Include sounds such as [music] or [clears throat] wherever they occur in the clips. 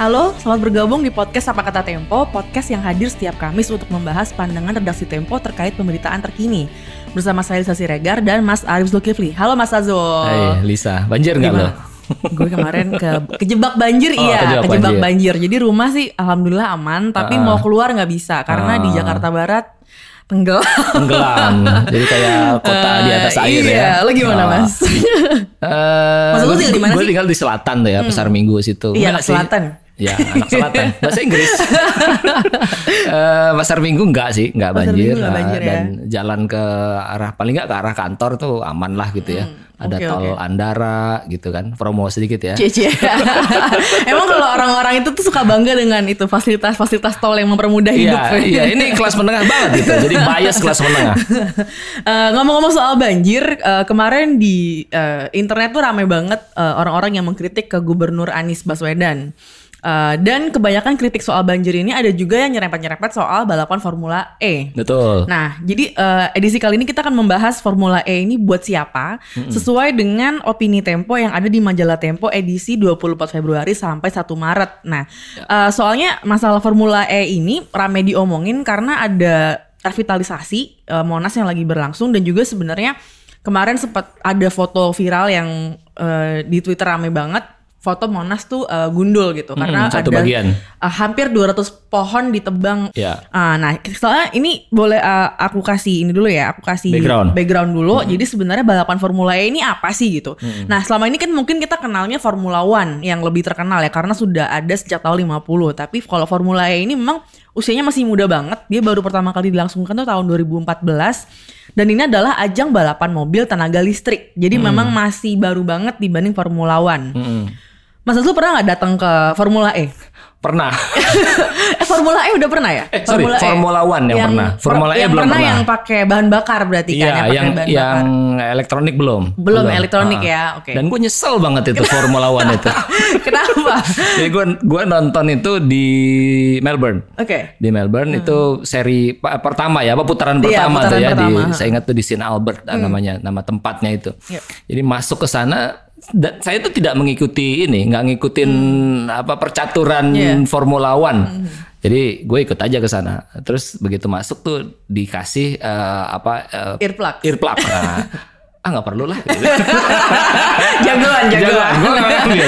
Halo, selamat bergabung di podcast Apa Kata Tempo, podcast yang hadir setiap Kamis untuk membahas pandangan redaksi Tempo terkait pemberitaan terkini. Bersama saya Lisa Siregar dan Mas Arif Zulkifli. Halo Mas Azul. Hai Lisa, banjir nggak lo? gue kemarin ke kejebak banjir Oh, iya kejebak kejebak banjir. banjir. jadi rumah sih alhamdulillah aman tapi Ah. mau keluar nggak bisa karena di Ah. Jakarta Barat tenggelam Tenggelam, jadi kayak kota di atas Eh, air iya, ya. lo gimana Ah. mas Eh, Mas, gue- tinggal di mana gue sih? tinggal di selatan tuh ya, Pasar Minggu situ. Iya, anak sih. Ya, anak selatan. [laughs] Bahasa Inggris. [laughs] Eh, Pasar Minggu enggak sih, enggak Pasar banjir. Minggu nggak Ah, banjir ya. Dan jalan ke arah paling enggak ke arah kantor tuh aman lah gitu ya. Ada Hmm, oke, tol oke. Andara gitu kan. Promo sedikit ya. Cie-cie. [laughs] Emang kalau orang-orang itu tuh suka bangga dengan itu fasilitas-fasilitas tol yang mempermudah hidup. Iya, iya ini kelas menengah banget gitu. Jadi bias kelas menengah. Eh, ngomong-ngomong soal banjir, eh, kemarin di eh, internet tuh ramai banget eh, orang-orang yang mengkritik ke Gubernur Anies Baswedan. Eh, dan kebanyakan kritik soal banjir ini ada juga yang nyerempet-nyerempet soal balapan Formula E. Betul. Nah, jadi eh, edisi kali ini kita akan membahas Formula E ini buat siapa sesuai dengan opini Tempo yang ada di majalah Tempo edisi 24 Februari sampai 1 Maret. Nah, eh, soalnya masalah Formula E ini rame diomongin karena ada revitalisasi eh, Monas yang lagi berlangsung dan juga sebenarnya kemarin sempat ada foto viral yang eh, di Twitter rame banget foto Monas tuh eh, gundul gitu karena satu ada bagian. eh, hampir 200 pohon ditebang Ya. Ah, nah, soalnya ini boleh uh, aku kasih ini dulu ya, aku kasih Background. dulu. Jadi sebenarnya balapan Formula E ini apa sih gitu. Nah, selama ini kan mungkin kita kenalnya Formula One yang lebih terkenal ya karena sudah ada sejak tahun 50. Tapi kalau Formula E ini memang usianya masih muda banget. Dia baru pertama kali dilangsungkan tuh tahun 2014. Dan ini adalah ajang balapan mobil tenaga listrik. Jadi memang masih baru banget dibanding Formula One. Mm-mm. Mas Azul pernah nggak datang ke Formula E? Pernah. [laughs] eh Formula E udah pernah ya? Eh, sorry, Formula One yang pernah. Formula E yang belum pernah. pernah. yang pakai bahan bakar berarti kan? Iya, pakai yang bahan yang bakar. elektronik belum. Belum, elektronik Ah. ya, oke. Dan gue nyesel banget itu Formula One itu. [laughs] Kenapa? [laughs] Jadi gue gue nonton itu di Melbourne. Oke. Di Melbourne itu seri pertama ya, apa putaran Hmm. Iya, pertama putaran tuh ya pertama. di saya ingat tuh di St Albert ah, namanya nama tempatnya itu. Iya. Jadi masuk ke sana dan saya tuh tidak mengikuti ini, nggak ngikutin apa percaturan Iya. Formula One. Jadi gue ikut aja ke sana. Terus begitu masuk tuh dikasih eh, apa eh, Earplug. earplug. [laughs] Nah, ah nggak perlu lah. [laughs] Gitu. jagoan, jagoan. Gue.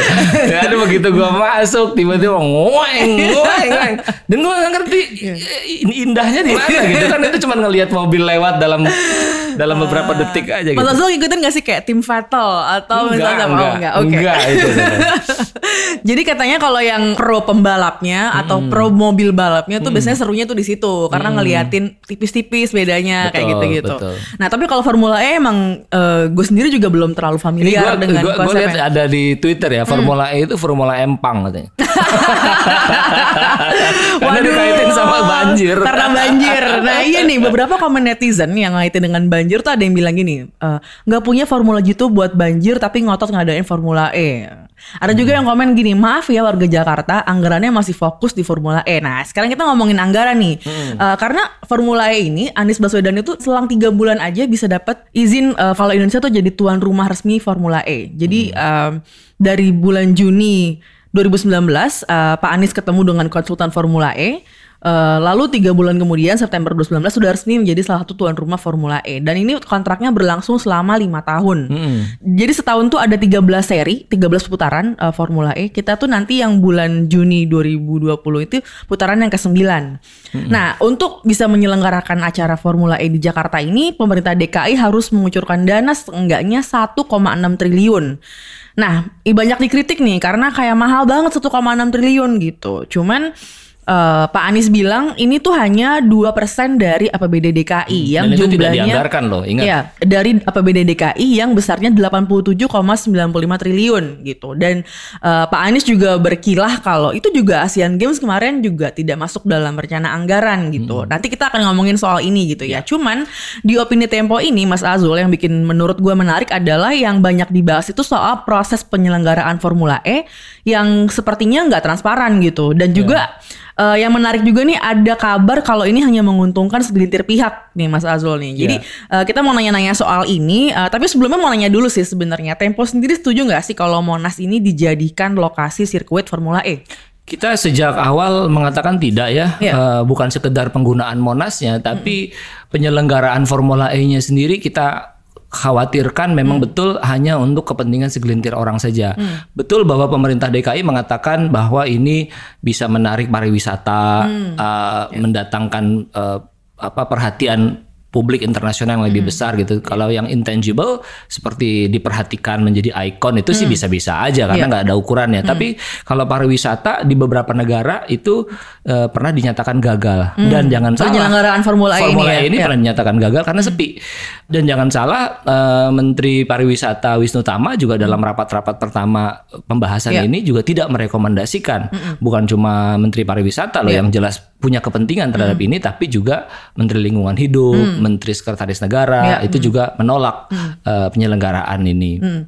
Ya, aduh begitu gue masuk tiba-tiba ngoeng, ngoeng, ngoeng. Dan gue gak ngerti Iya. ini indahnya di mana gitu kan itu cuma ngelihat mobil lewat dalam dalam beberapa detik aja gitu. Mas Azul ngikutin gak sih kayak tim Vettel atau misalnya enggak, oh, enggak, oke. enggak itu. [laughs] Jadi katanya kalau yang pro pembalapnya atau pro mobil balapnya tuh biasanya serunya tuh di situ karena ngeliatin tipis-tipis bedanya kayak Betul, gitu-gitu. betul. Nah, tapi kalau Formula E emang gue sendiri juga belum terlalu familiar gue dengan gue gue lihat konsepnya. ada di Twitter ya Formula E itu Formula Empang katanya. [laughs] Karena dikaitin sama banjir. Karena banjir. Nah iya nih beberapa komen netizen yang ngaitin dengan banjir tuh ada yang bilang gini, "Eh, nggak punya formula gitu buat banjir tapi ngotot ngadain formula E. Ada juga yang komen gini, maaf ya warga Jakarta, anggarannya masih fokus di Formula E. Nah sekarang kita ngomongin anggaran nih, Eh, karena Formula E ini Anies Baswedan itu selang tiga bulan aja bisa dapat izin eh, kalau Indonesia tuh jadi tuan rumah resmi Formula E. Jadi em, dari bulan Juni 2019 eh, Pak Anies ketemu dengan konsultan Formula E. Eh, lalu tiga bulan kemudian September 2019 sudah resmi menjadi salah satu tuan rumah Formula E dan ini kontraknya berlangsung selama lima tahun. Jadi setahun tuh ada 13 seri, 13 putaran eh, Formula E. Kita tuh nanti yang bulan Juni 2020 itu putaran yang ke-9. Nah, untuk bisa menyelenggarakan acara Formula E di Jakarta ini, pemerintah DKI harus mengucurkan dana seenggaknya 1,6 triliun. Nah, banyak dikritik nih karena kayak mahal banget 1,6 triliun gitu. Cuman eh, Pak Anies bilang ini tuh hanya 2% dari APBD DKI yang Dan itu tidak jumlahnya dianggarkan loh, ingat. Iya, dari APBD DKI yang besarnya 87,95 triliun gitu. Dan eh, Pak Anies juga berkilah kalau itu juga Asian Games kemarin juga tidak masuk dalam rencana anggaran gitu. Nanti kita akan ngomongin soal ini gitu ya. Cuman di opini Tempo ini Mas Azul yang bikin menurut gue menarik adalah yang banyak dibahas itu soal proses penyelenggaraan Formula E yang sepertinya nggak transparan gitu. Dan juga eh, yang menarik juga nih ada kabar kalau ini hanya menguntungkan segelintir pihak nih Mas Azul nih. Jadi eh, kita mau nanya-nanya soal ini, eh, tapi sebelumnya mau nanya dulu sih sebenarnya Tempo sendiri setuju nggak sih kalau Monas ini dijadikan lokasi sirkuit Formula E? Kita sejak awal mengatakan tidak ya, Iya. Eh, bukan sekedar penggunaan monasnya, tapi penyelenggaraan Formula E-nya sendiri kita khawatirkan memang betul hanya untuk kepentingan segelintir orang saja. Betul bahwa pemerintah DKI mengatakan bahwa ini bisa menarik pariwisata, eh, mendatangkan eh, apa perhatian publik internasional yang lebih besar gitu. Kalau yang intangible seperti diperhatikan menjadi ikon itu sih bisa-bisa aja karena nggak ada ukurannya. Tapi kalau pariwisata di beberapa negara itu eh, pernah dinyatakan gagal dan jangan salah Penyelenggaraan Formula E ini Formula ya? E ini Ya. pernah dinyatakan gagal karena sepi. Dan jangan salah eh, Menteri Pariwisata Wisnu Tama juga dalam rapat-rapat pertama pembahasan Ya. ini juga tidak merekomendasikan bukan cuma Menteri Pariwisata loh yang jelas punya kepentingan terhadap ini tapi juga Menteri Lingkungan Hidup, Menteri Sekretaris Negara Ya. itu juga menolak eh, penyelenggaraan ini. Hmm.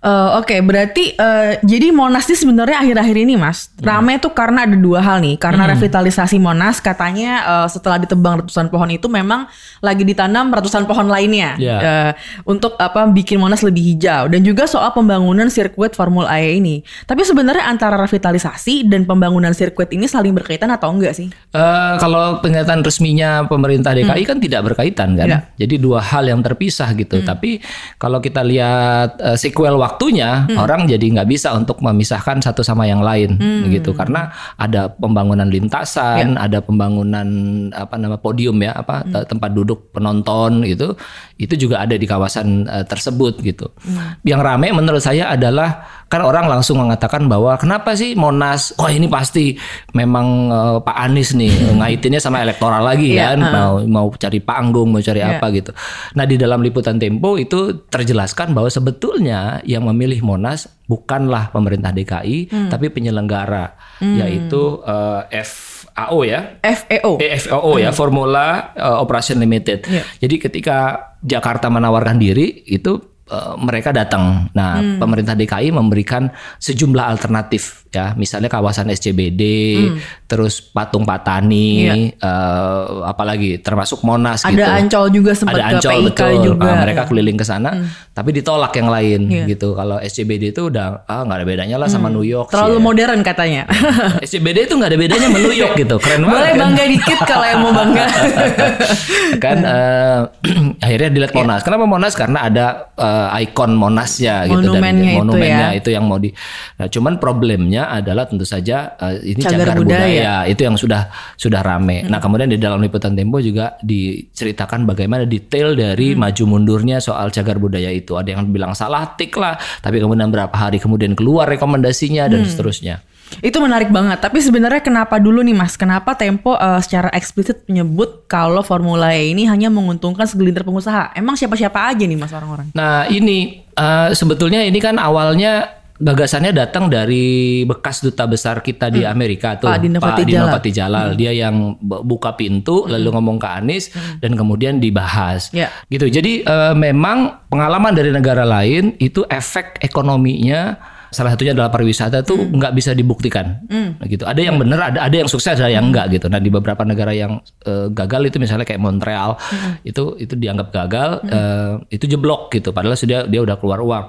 Eh, Oke, berarti eh, jadi Monas ini sebenarnya akhir-akhir ini, Mas, rame tuh karena ada dua hal nih. Karena revitalisasi Monas, katanya eh, setelah ditebang ratusan pohon itu memang lagi ditanam ratusan pohon lainnya Ya. Eh, untuk apa bikin Monas lebih hijau. Dan juga soal pembangunan sirkuit Formula E ini. Tapi sebenarnya antara revitalisasi dan pembangunan sirkuit ini saling berkaitan atau enggak sih? Eh, kalau pernyataan resminya pemerintah DKI kan tidak berkaitan kan. Tidak. Jadi dua hal yang terpisah gitu. Tapi kalau kita lihat eh, sequel waktunya, orang jadi nggak bisa untuk memisahkan satu sama yang lain gitu. Karena ada pembangunan lintasan, ada pembangunan apa nama podium ya, apa te- tempat duduk penonton gitu. Itu juga ada di kawasan eh, tersebut gitu. Yang rame menurut saya adalah kan orang langsung mengatakan bahwa kenapa sih Monas? Oh ini pasti memang eh, Pak Anies nih [laughs] ngaitinnya sama elektoral lagi Iya, kan, mau mau cari panggung, mau cari apa gitu. Nah di dalam liputan Tempo itu terjelaskan bahwa sebetulnya yang memilih Monas bukanlah pemerintah DKI, tapi penyelenggara yaitu eh, FAO ya, FEO. EFOO ya, Formula uh, Operation Limited. Iya. Jadi ketika Jakarta menawarkan diri itu uh, mereka datang. Nah, Hmm. pemerintah DKI memberikan sejumlah alternatif ya, misalnya kawasan SCBD, terus Patung Patani, Hmm. Iya. uh, apalagi termasuk Monas Ada gitu. Ancol juga sempat Ada ke Ancol PIK betul. juga. Nah, mereka ya. keliling ke sana, tapi ditolak yang lain Iya. gitu. Kalau SCBD itu udah ah nggak ada bedanya lah sama New York. Hmm. Terlalu sih ya. modern katanya. [laughs] SCBD itu nggak ada bedanya sama New York gitu. Keren banget. Boleh kan? bangga dikit kalau yang mau bangga. [laughs] kan eh, [clears throat] akhirnya dilihat Iya. Monas. Kenapa Monas? Karena ada eh, ikon Monasnya gitu Monumennya itu monumennya ya. itu yang mau di. Nah, cuman problemnya adalah tentu saja eh, ini Cagar cagar, budaya. Hmm. budaya. itu yang sudah sudah rame. Nah kemudian di dalam liputan Tempo juga diceritakan bagaimana detail dari Hmm. maju mundurnya soal cagar budaya itu. Ada yang bilang salah tik lah, tapi kemudian berapa hari kemudian keluar rekomendasinya dan Hmm. seterusnya. Itu menarik banget. Tapi sebenarnya kenapa dulu nih Mas? Kenapa Tempo eh, secara eksplisit menyebut kalau Formula E ini hanya menguntungkan segelintir pengusaha? Emang siapa-siapa aja nih Mas orang-orang? Nah ini eh, sebetulnya ini kan awalnya gagasannya datang dari bekas duta besar kita di Amerika tuh Hmm. Pak Dino Patijalal. Dino Patijalal. Dia yang bu- buka pintu lalu ngomong ke Anies dan kemudian dibahas. Ya. Gitu. Jadi eh, memang pengalaman dari negara lain itu efek ekonominya salah satunya adalah pariwisata tuh nggak bisa dibuktikan. Nah, gitu. Ada yang benar, ada ada yang sukses, ada yang enggak gitu. Nah di beberapa negara yang eh, gagal itu misalnya kayak Montreal itu itu dianggap gagal, eh, itu jeblok gitu. Padahal sudah dia udah keluar uang.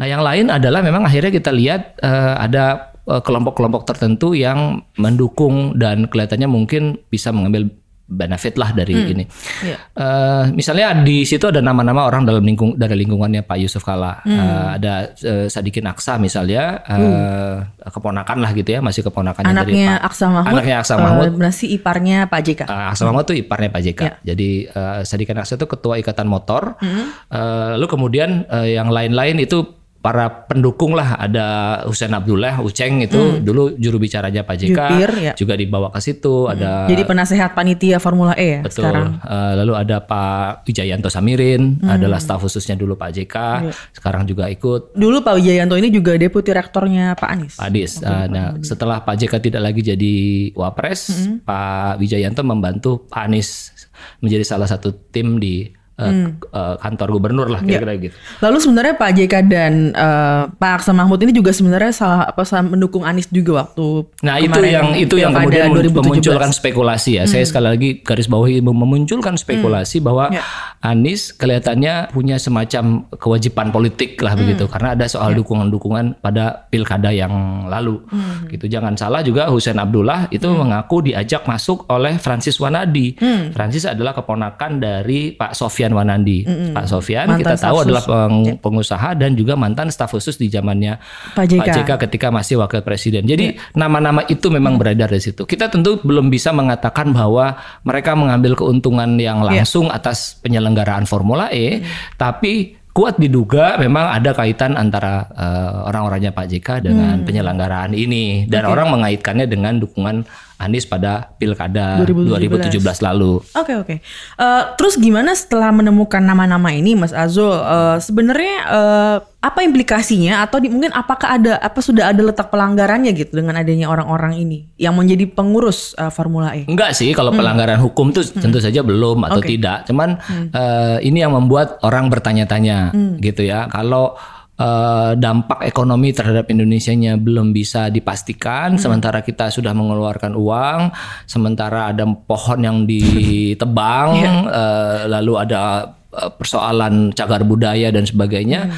Nah yang lain adalah memang akhirnya kita lihat eh, ada eh, kelompok-kelompok tertentu yang mendukung dan kelihatannya mungkin bisa mengambil benefit lah dari ini. Iya. Eh, misalnya di situ ada nama-nama orang dalam lingkung dari lingkungannya Pak Yusuf Kala. Hmm. Eh, ada eh, Sadikin Aksa misalnya, eh, keponakan lah gitu ya, masih keponakannya dari Anaknya Pak. Aksa Mahmud. Anaknya Aksa eh, Mahmud. berarti iparnya Pak JK. Uh, Aksa Mahmud tuh iparnya Pak JK. Ya. Jadi uh, Sadikin Aksa itu ketua ikatan motor. Hmm. Uh, lalu kemudian uh, yang lain-lain itu para pendukung lah ada Husain Abdullah Uceng itu dulu juru bicaranya Pak JK Hmm. Jupir, ya. juga dibawa ke situ ada Jadi penasehat panitia Formula E ya betul sekarang. Uh, lalu ada Pak Wijayanto Samirin Hmm. adalah staf khususnya dulu Pak JK Iya. sekarang juga ikut Dulu Pak Wijayanto ini juga deputi rektornya Pak Anies. Pak Adis. Uh, nah, setelah Pak JK tidak lagi jadi wapres, Hmm. Pak Wijayanto membantu Pak Anies menjadi salah satu tim di uh, uh, kantor gubernur lah kira-kira gitu. Lalu sebenarnya Pak JK dan uh, Pak Aksa Mahmud ini juga sebenarnya salah apa salah mendukung Anies juga waktu Nah itu yang itu yang kemudian 2017. memunculkan spekulasi ya. Saya sekali lagi garis bawahi memunculkan spekulasi bahwa Ya. Anies kelihatannya punya semacam kewajiban politik lah begitu karena ada soal dukungan-dukungan pada pilkada yang lalu. Gitu jangan salah juga Husain Abdullah itu mengaku diajak masuk oleh Francis Wanadi. Francis adalah keponakan dari Pak Sofian Wanandi. Pak Sofian Mantan kita tahu adalah peng- pengusaha dan juga mantan staf khusus di zamannya Pak JK. Pak JK ketika masih wakil presiden. Jadi nama-nama itu memang beredar di situ. Kita tentu belum bisa mengatakan bahwa mereka mengambil keuntungan yang langsung atas penyelenggaraan Formula E, tapi kuat diduga memang ada kaitan antara eh, orang-orangnya Pak JK dengan penyelenggaraan ini. Dan orang mengaitkannya dengan dukungan Anies pada pilkada 2017. 2017 lalu. Oke oke. Eh, terus gimana setelah menemukan nama-nama ini, Mas Azul? eh, sebenarnya eh, apa implikasinya atau di- mungkin apakah ada apa sudah ada letak pelanggarannya gitu dengan adanya orang-orang ini yang menjadi pengurus eh, Formula E? Enggak sih kalau pelanggaran hukum tuh tentu saja belum atau Oke. tidak. Cuman eh, ini yang membuat orang bertanya-tanya gitu ya. Kalau eh, dampak ekonomi terhadap Indonesianya belum bisa dipastikan. Sementara kita sudah mengeluarkan uang, sementara ada pohon yang ditebang, [laughs] eh, lalu ada eh, persoalan cagar budaya dan sebagainya.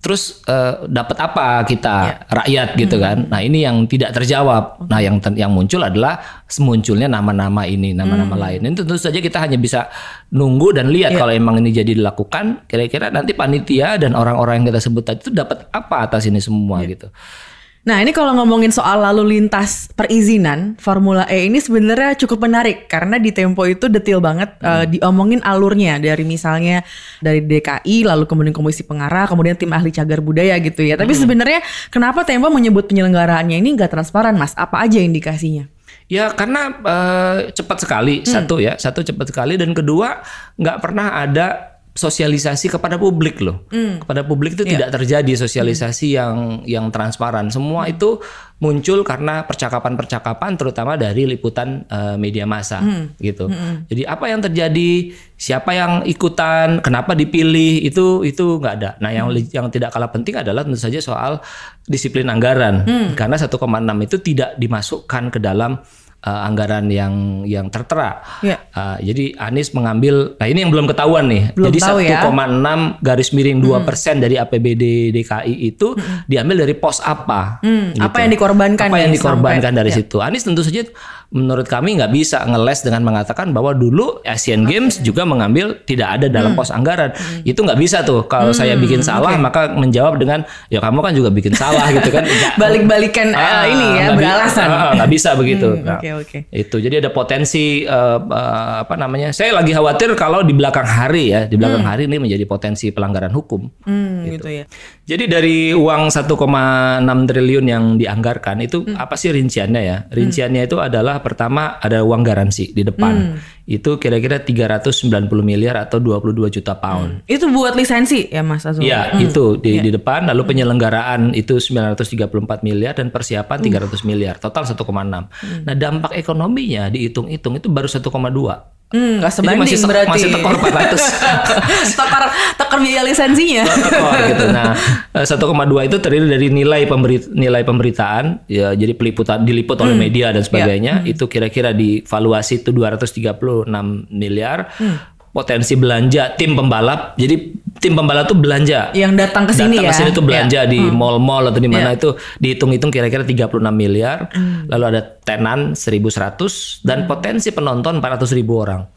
Terus eh, dapat apa kita rakyat gitu kan? Nah ini yang tidak terjawab. Nah yang yang muncul adalah munculnya nama-nama ini, nama-nama lain. Ini tentu saja kita hanya bisa nunggu dan lihat kalau emang ini jadi dilakukan. Kira-kira nanti panitia dan orang-orang yang kita sebut tadi itu dapat apa atas ini semua gitu. Nah ini kalau ngomongin soal lalu lintas perizinan Formula E ini sebenarnya cukup menarik karena di Tempo itu detail banget eh, diomongin alurnya dari misalnya dari DKI lalu kemudian komisi pengarah kemudian tim ahli cagar budaya gitu ya. Tapi sebenarnya kenapa Tempo menyebut penyelenggaraannya ini nggak transparan mas? Apa aja indikasinya? Ya karena eh, cepat sekali satu ya, satu cepat sekali dan kedua nggak pernah ada sosialisasi kepada publik loh. Kepada publik itu tidak terjadi sosialisasi yang yang transparan. Semua itu muncul karena percakapan-percakapan terutama dari liputan eh, media massa gitu. Jadi apa yang terjadi, siapa yang ikutan, kenapa dipilih? Itu itu nggak ada. Nah yang li- yang tidak kalah penting adalah tentu saja soal disiplin anggaran. Karena 1,6 itu tidak dimasukkan ke dalam eh, anggaran yang yang tertera. Ya. Uh, jadi Anies mengambil, nah ini yang belum ketahuan nih. Belum jadi tahu ya. 1,6 garis miring 2 persen dari APBD DKI itu diambil dari pos apa? Hmm, gitu. apa yang dikorbankan Apa yang nih dikorbankan sampai- dari ya. situ? Anies tentu saja menurut kami nggak bisa ngeles dengan mengatakan bahwa dulu Asian Games juga mengambil tidak ada Hmm. dalam pos anggaran. Itu nggak bisa tuh. Kalau saya bikin salah maka menjawab dengan ya kamu kan juga bikin salah gitu kan. [laughs] Balik-balikan eh, Ah, ini ya beralasan. ah, nggak bisa begitu. Hmm, Nah, Oke oke. itu jadi ada potensi eh, eh, apa namanya? Saya lagi khawatir kalau di belakang hari ya, di belakang hari ini menjadi potensi pelanggaran hukum. Hmm, gitu ya. Jadi dari uang 1,6 triliun yang dianggarkan itu Hmm. apa sih rinciannya ya? Rinciannya itu adalah pertama ada uang garansi di depan. Hmm. Itu kira-kira 390 miliar atau 22 juta pound. Itu buat lisensi ya Mas Azul? Iya, itu di, di depan lalu penyelenggaraan itu 934 miliar dan persiapan 300 miliar, total 1,6. Nah, dampak ekonominya dihitung-hitung itu baru 1,2. Hmm, Jadi sebanding masih, berarti. masih tekor 400. tekor tekor biaya lisensinya. tekor gitu. Nah, eh, 1,2 itu terdiri dari nilai pemberi, nilai pemberitaan ya jadi peliputan diliput oleh media dan sebagainya. Itu kira-kira divaluasi itu 236 miliar. Potensi belanja tim pembalap. Jadi tim pembalap tuh belanja Yang datang ke sini datang ya. ke sini tuh belanja di mall-mall atau di mana Iya. itu dihitung-hitung kira-kira 36 miliar. Hmm. Lalu ada tenan 1100 dan potensi penonton 400 ribu orang.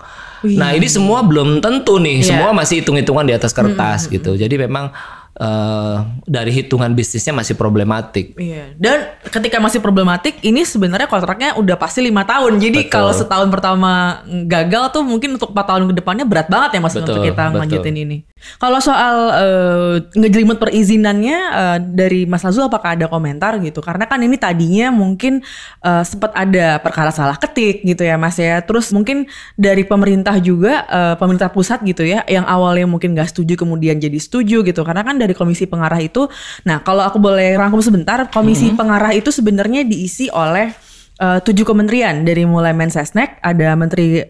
Nah, ini semua belum tentu nih. Iya. Semua masih hitung-hitungan di atas kertas gitu. Jadi memang eh, dari hitungan bisnisnya masih problematik. Iya. Dan ketika masih problematik, ini sebenarnya kontraknya udah pasti lima tahun. Jadi Betul. kalau setahun pertama gagal tuh mungkin untuk empat tahun ke depannya berat banget ya mas untuk kita betul. ngelanjutin ini. Kalau soal eh, ngejelimet perizinannya eh, dari Mas Azul apakah ada komentar gitu? Karena kan ini tadinya mungkin eh, sempat ada perkara salah ketik gitu ya Mas ya. Terus mungkin dari pemerintah juga eh, pemerintah pusat gitu ya yang awalnya mungkin nggak setuju kemudian jadi setuju gitu. Karena kan dari komisi pengarah itu, nah kalau aku boleh rangkum sebentar, komisi pengarah itu sebenarnya diisi oleh eh, tujuh kementerian dari mulai Mensesnek, ada Menteri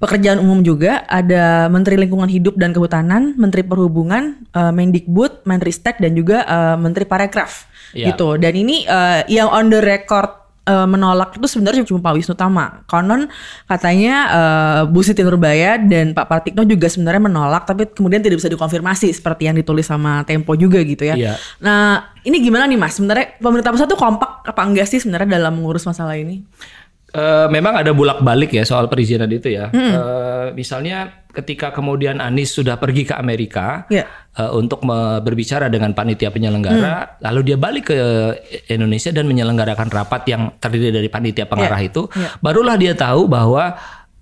Pekerjaan Umum juga, ada Menteri Lingkungan Hidup dan Kehutanan, Menteri Perhubungan, eh, Mendikbud, Menristek dan juga eh, Menteri Parekraf Iya. gitu. Dan ini eh, yang on the record eh, menolak itu sebenarnya cuma Pak Wisnu Tama. Konon katanya eh, Bu Siti Nurbaya dan Pak Pratikno juga sebenarnya menolak, tapi kemudian tidak bisa dikonfirmasi seperti yang ditulis sama Tempo juga gitu ya. Iya. Nah ini gimana nih Mas? Sebenarnya pemerintah pusat tuh kompak apa enggak sih sebenarnya dalam mengurus masalah ini? Eh, memang ada bulak-balik ya soal perizinan itu ya. Eh, misalnya ketika kemudian Anies sudah pergi ke Amerika Iya. eh, untuk me- berbicara dengan panitia penyelenggara, lalu dia balik ke Indonesia dan menyelenggarakan rapat yang terdiri dari panitia pengarah itu, Iya. barulah dia tahu bahwa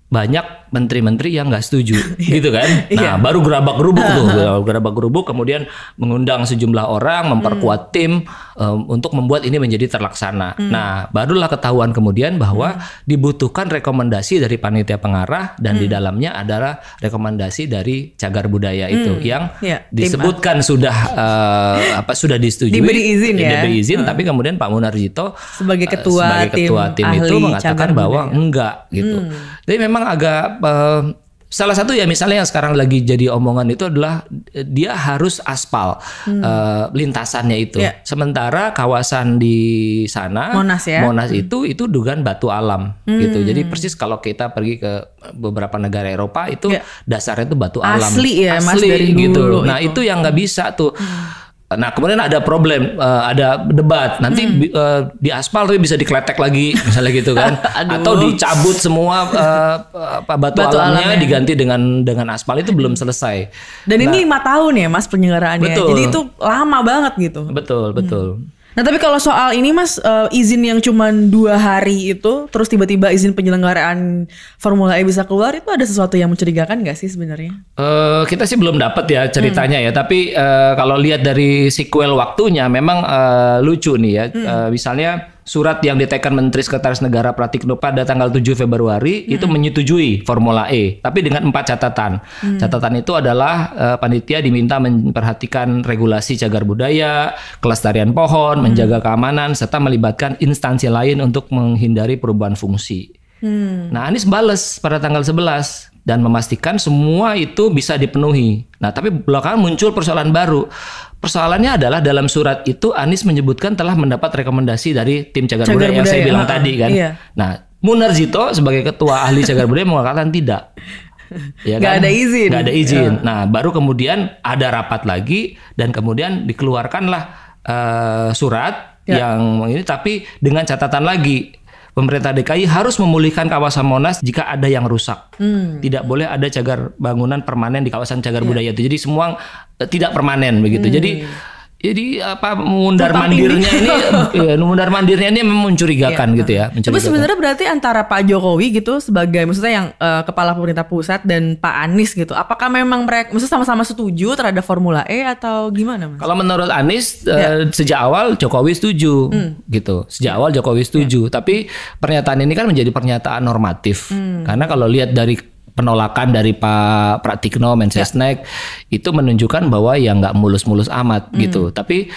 banyak menteri-menteri yang nggak setuju, [laughs] gitu kan? [laughs] Nah, baru gerabak gerubuk tuh, [laughs] gerabak gerubuk, kemudian mengundang sejumlah orang, memperkuat tim em, untuk membuat ini menjadi terlaksana. Nah, barulah ketahuan kemudian bahwa dibutuhkan rekomendasi dari panitia pengarah dan di dalamnya adalah rekomendasi dari cagar budaya itu yang Iya, tim disebutkan sudah eh, apa sudah disetujui, Diberi izin ya. diberi izin, tapi kemudian Pak Munarjito Sebagai eh, ketua sebagai ketua tim tim, itu ahli mengatakan cagar bahwa budaya. enggak gitu. Jadi memang agak eh, salah satu ya misalnya yang sekarang lagi jadi omongan itu adalah eh, dia harus aspal eh, lintasannya itu. Iya. Sementara kawasan di sana Monas ya. Monas itu itu dugaan batu alam gitu. Jadi persis kalau kita pergi ke beberapa negara Eropa itu Iya. dasarnya itu batu alam. Asli ya, Mas, Asli dari gitu. dulu Nah, itu. itu yang nggak bisa tuh. Nah kemudian ada problem, eh, ada debat. Nanti Hmm. eh, di aspal tapi bisa dikletek lagi, [laughs] misalnya gitu kan? [laughs] Atau dicabut semua eh, apa batu, Batu alamnya alamnya. diganti dengan dengan aspal itu belum selesai. Dan ini lima tahun ya Mas penyelenggaraannya. Betul. Jadi itu lama banget gitu. Betul betul. Nah tapi kalau soal ini Mas eh, izin yang cuma dua hari itu, terus tiba-tiba izin penyelenggaraan Formula E bisa keluar itu ada sesuatu yang mencurigakan nggak sih sebenarnya? Eh, kita sih belum dapat ya ceritanya ya, tapi eh, kalau lihat dari sequel waktunya memang eh, lucu nih ya. Eh, misalnya surat yang ditekan Menteri Sekretaris Negara Pratikno pada tanggal 7 Februari itu menyetujui Formula E, tapi dengan empat catatan. Catatan itu adalah eh, panitia diminta memperhatikan regulasi cagar budaya, kelestarian pohon, menjaga keamanan, serta melibatkan instansi lain untuk menghindari perubahan fungsi. Nah, Anies bales pada tanggal 11 dan memastikan semua itu bisa dipenuhi. Nah, tapi belakangan muncul persoalan baru. Persoalannya adalah dalam surat itu Anies menyebutkan telah mendapat rekomendasi dari tim cagar, Cagar budaya, yang saya budaya, bilang ha-ha, tadi kan. iya. Nah, Munarjito sebagai ketua ahli cagar budaya mengatakan tidak. [laughs] Ya Nggak ada izin. Nggak ada izin. Nah, baru kemudian ada rapat lagi dan kemudian dikeluarkanlah eh, surat Ya. yang ini tapi dengan catatan lagi pemerintah DKI harus memulihkan kawasan Monas jika ada yang rusak. Hmm. Tidak boleh ada cagar bangunan permanen di kawasan cagar Ya. budaya itu. Jadi semua eh, tidak permanen begitu. Hmm. Jadi jadi apa mundar mandirnya ini [laughs] ya, mundar mandirnya ini memang mencurigakan gitu ya. Tapi mencurigakan. sebenarnya berarti antara Pak Jokowi gitu sebagai maksudnya yang eh, kepala pemerintah pusat dan Pak Anies gitu, apakah memang mereka maksudnya sama-sama setuju terhadap Formula E atau gimana Mas? Kalau menurut Anies eh, Ya. sejak awal Jokowi setuju Hmm. gitu. Sejak awal Jokowi setuju, tapi pernyataan ini kan menjadi pernyataan normatif. Hmm. Karena kalau lihat dari penolakan dari Pak Pratikno Mensesnek itu menunjukkan bahwa ya nggak mulus-mulus amat Hmm. gitu. Tapi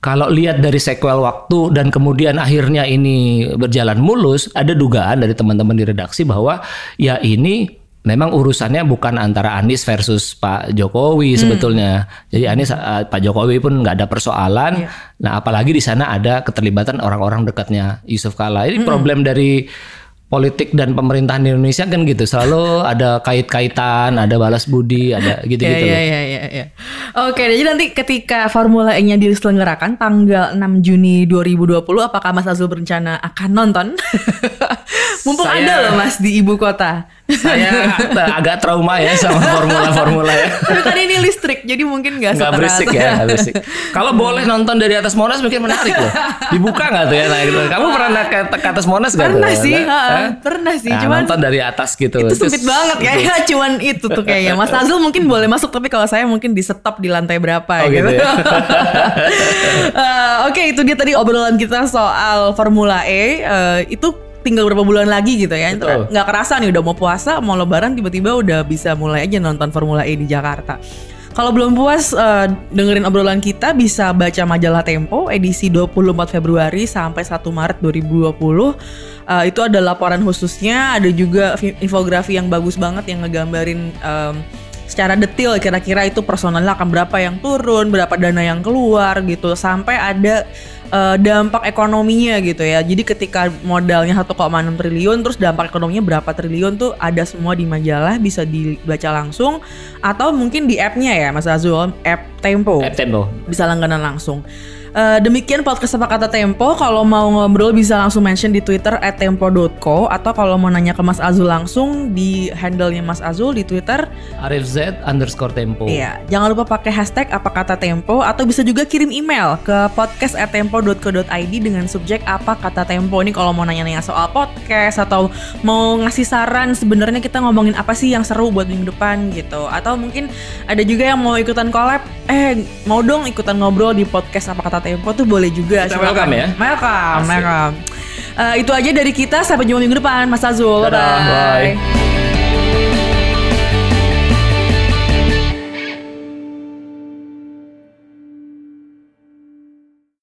kalau lihat dari sequel waktu dan kemudian akhirnya ini berjalan mulus, ada dugaan dari teman-teman di redaksi bahwa ya ini memang urusannya bukan antara Anies versus Pak Jokowi sebetulnya. Jadi Anies eh, Pak Jokowi pun nggak ada persoalan. Nah, apalagi di sana ada keterlibatan orang-orang dekatnya Yusuf Kala. Ini problem dari politik dan pemerintahan di Indonesia kan gitu. Selalu ada kait-kaitan, ada balas budi, ada gitu-gitu ya, loh. ya, ya, ya, ya. Oke, jadi nanti ketika Formula E-nya diselenggarakan tanggal 6 Juni 2020, apakah Mas Azul berencana akan nonton? [laughs] Mumpung Saya- ada loh Mas di ibu kota. Saya agak trauma ya sama formula-formula ya. [laughs] Tapi kan ini listrik, jadi mungkin nggak Nggak berisik ya, nggak berisik. Kalau boleh nonton dari atas Monas mungkin menarik loh. Dibuka nggak tuh ya? Nah, gitu. Kamu pernah ke, ke atas Monas nggak? Pernah sih, Nggak? Pernah sih. Nah, Cuman nonton dari atas gitu. itu sempit banget kayaknya [laughs] cuman itu tuh kayaknya. Mas Azul mungkin boleh masuk tapi kalau saya mungkin di stop di lantai berapa Oh, gitu ya. [laughs] Eh, Oke itu dia tadi obrolan kita soal Formula E. Eh, itu tinggal berapa bulan lagi gitu ya. Nggak kerasa nih udah mau puasa mau lebaran tiba-tiba udah bisa mulai aja nonton Formula E di Jakarta Kalau belum puas uh, dengerin obrolan kita bisa baca majalah Tempo edisi 24 Februari sampai 1 Maret 2020. Uh, itu ada laporan khususnya, ada juga infografi yang bagus banget yang ngegambarin um, secara detail kira-kira itu personalnya akan berapa yang turun, berapa dana yang keluar gitu sampai ada uh, dampak ekonominya gitu ya. Jadi ketika modalnya 1,6 triliun terus dampak ekonominya berapa triliun tuh ada semua di majalah bisa dibaca langsung atau mungkin di app-nya ya Mas Azul, app Tempo. App Tempo. Bisa langganan langsung. Uh, demikian podcast apa kata Tempo. Kalau mau ngobrol bisa langsung mention di Twitter @tempo.co atau kalau mau nanya ke Mas Azul langsung di handle-nya Mas Azul di Twitter Arif Z underscore Tempo. Iya, jangan lupa pakai hashtag apa kata Tempo atau bisa juga kirim email ke podcast@tempo.co.id dengan subjek apa kata Tempo. Ini kalau mau nanya-nanya soal podcast atau mau ngasih saran sebenarnya kita ngomongin apa sih yang seru buat minggu depan gitu. Atau mungkin ada juga yang mau ikutan collab, eh mau dong ikutan ngobrol di podcast apa kata Tempo tuh boleh juga. Kita welcome ya. Welcome, welcome. Uh, itu aja dari kita. Sampai jumpa minggu depan, Mas Azul. Dadah, bye. bye.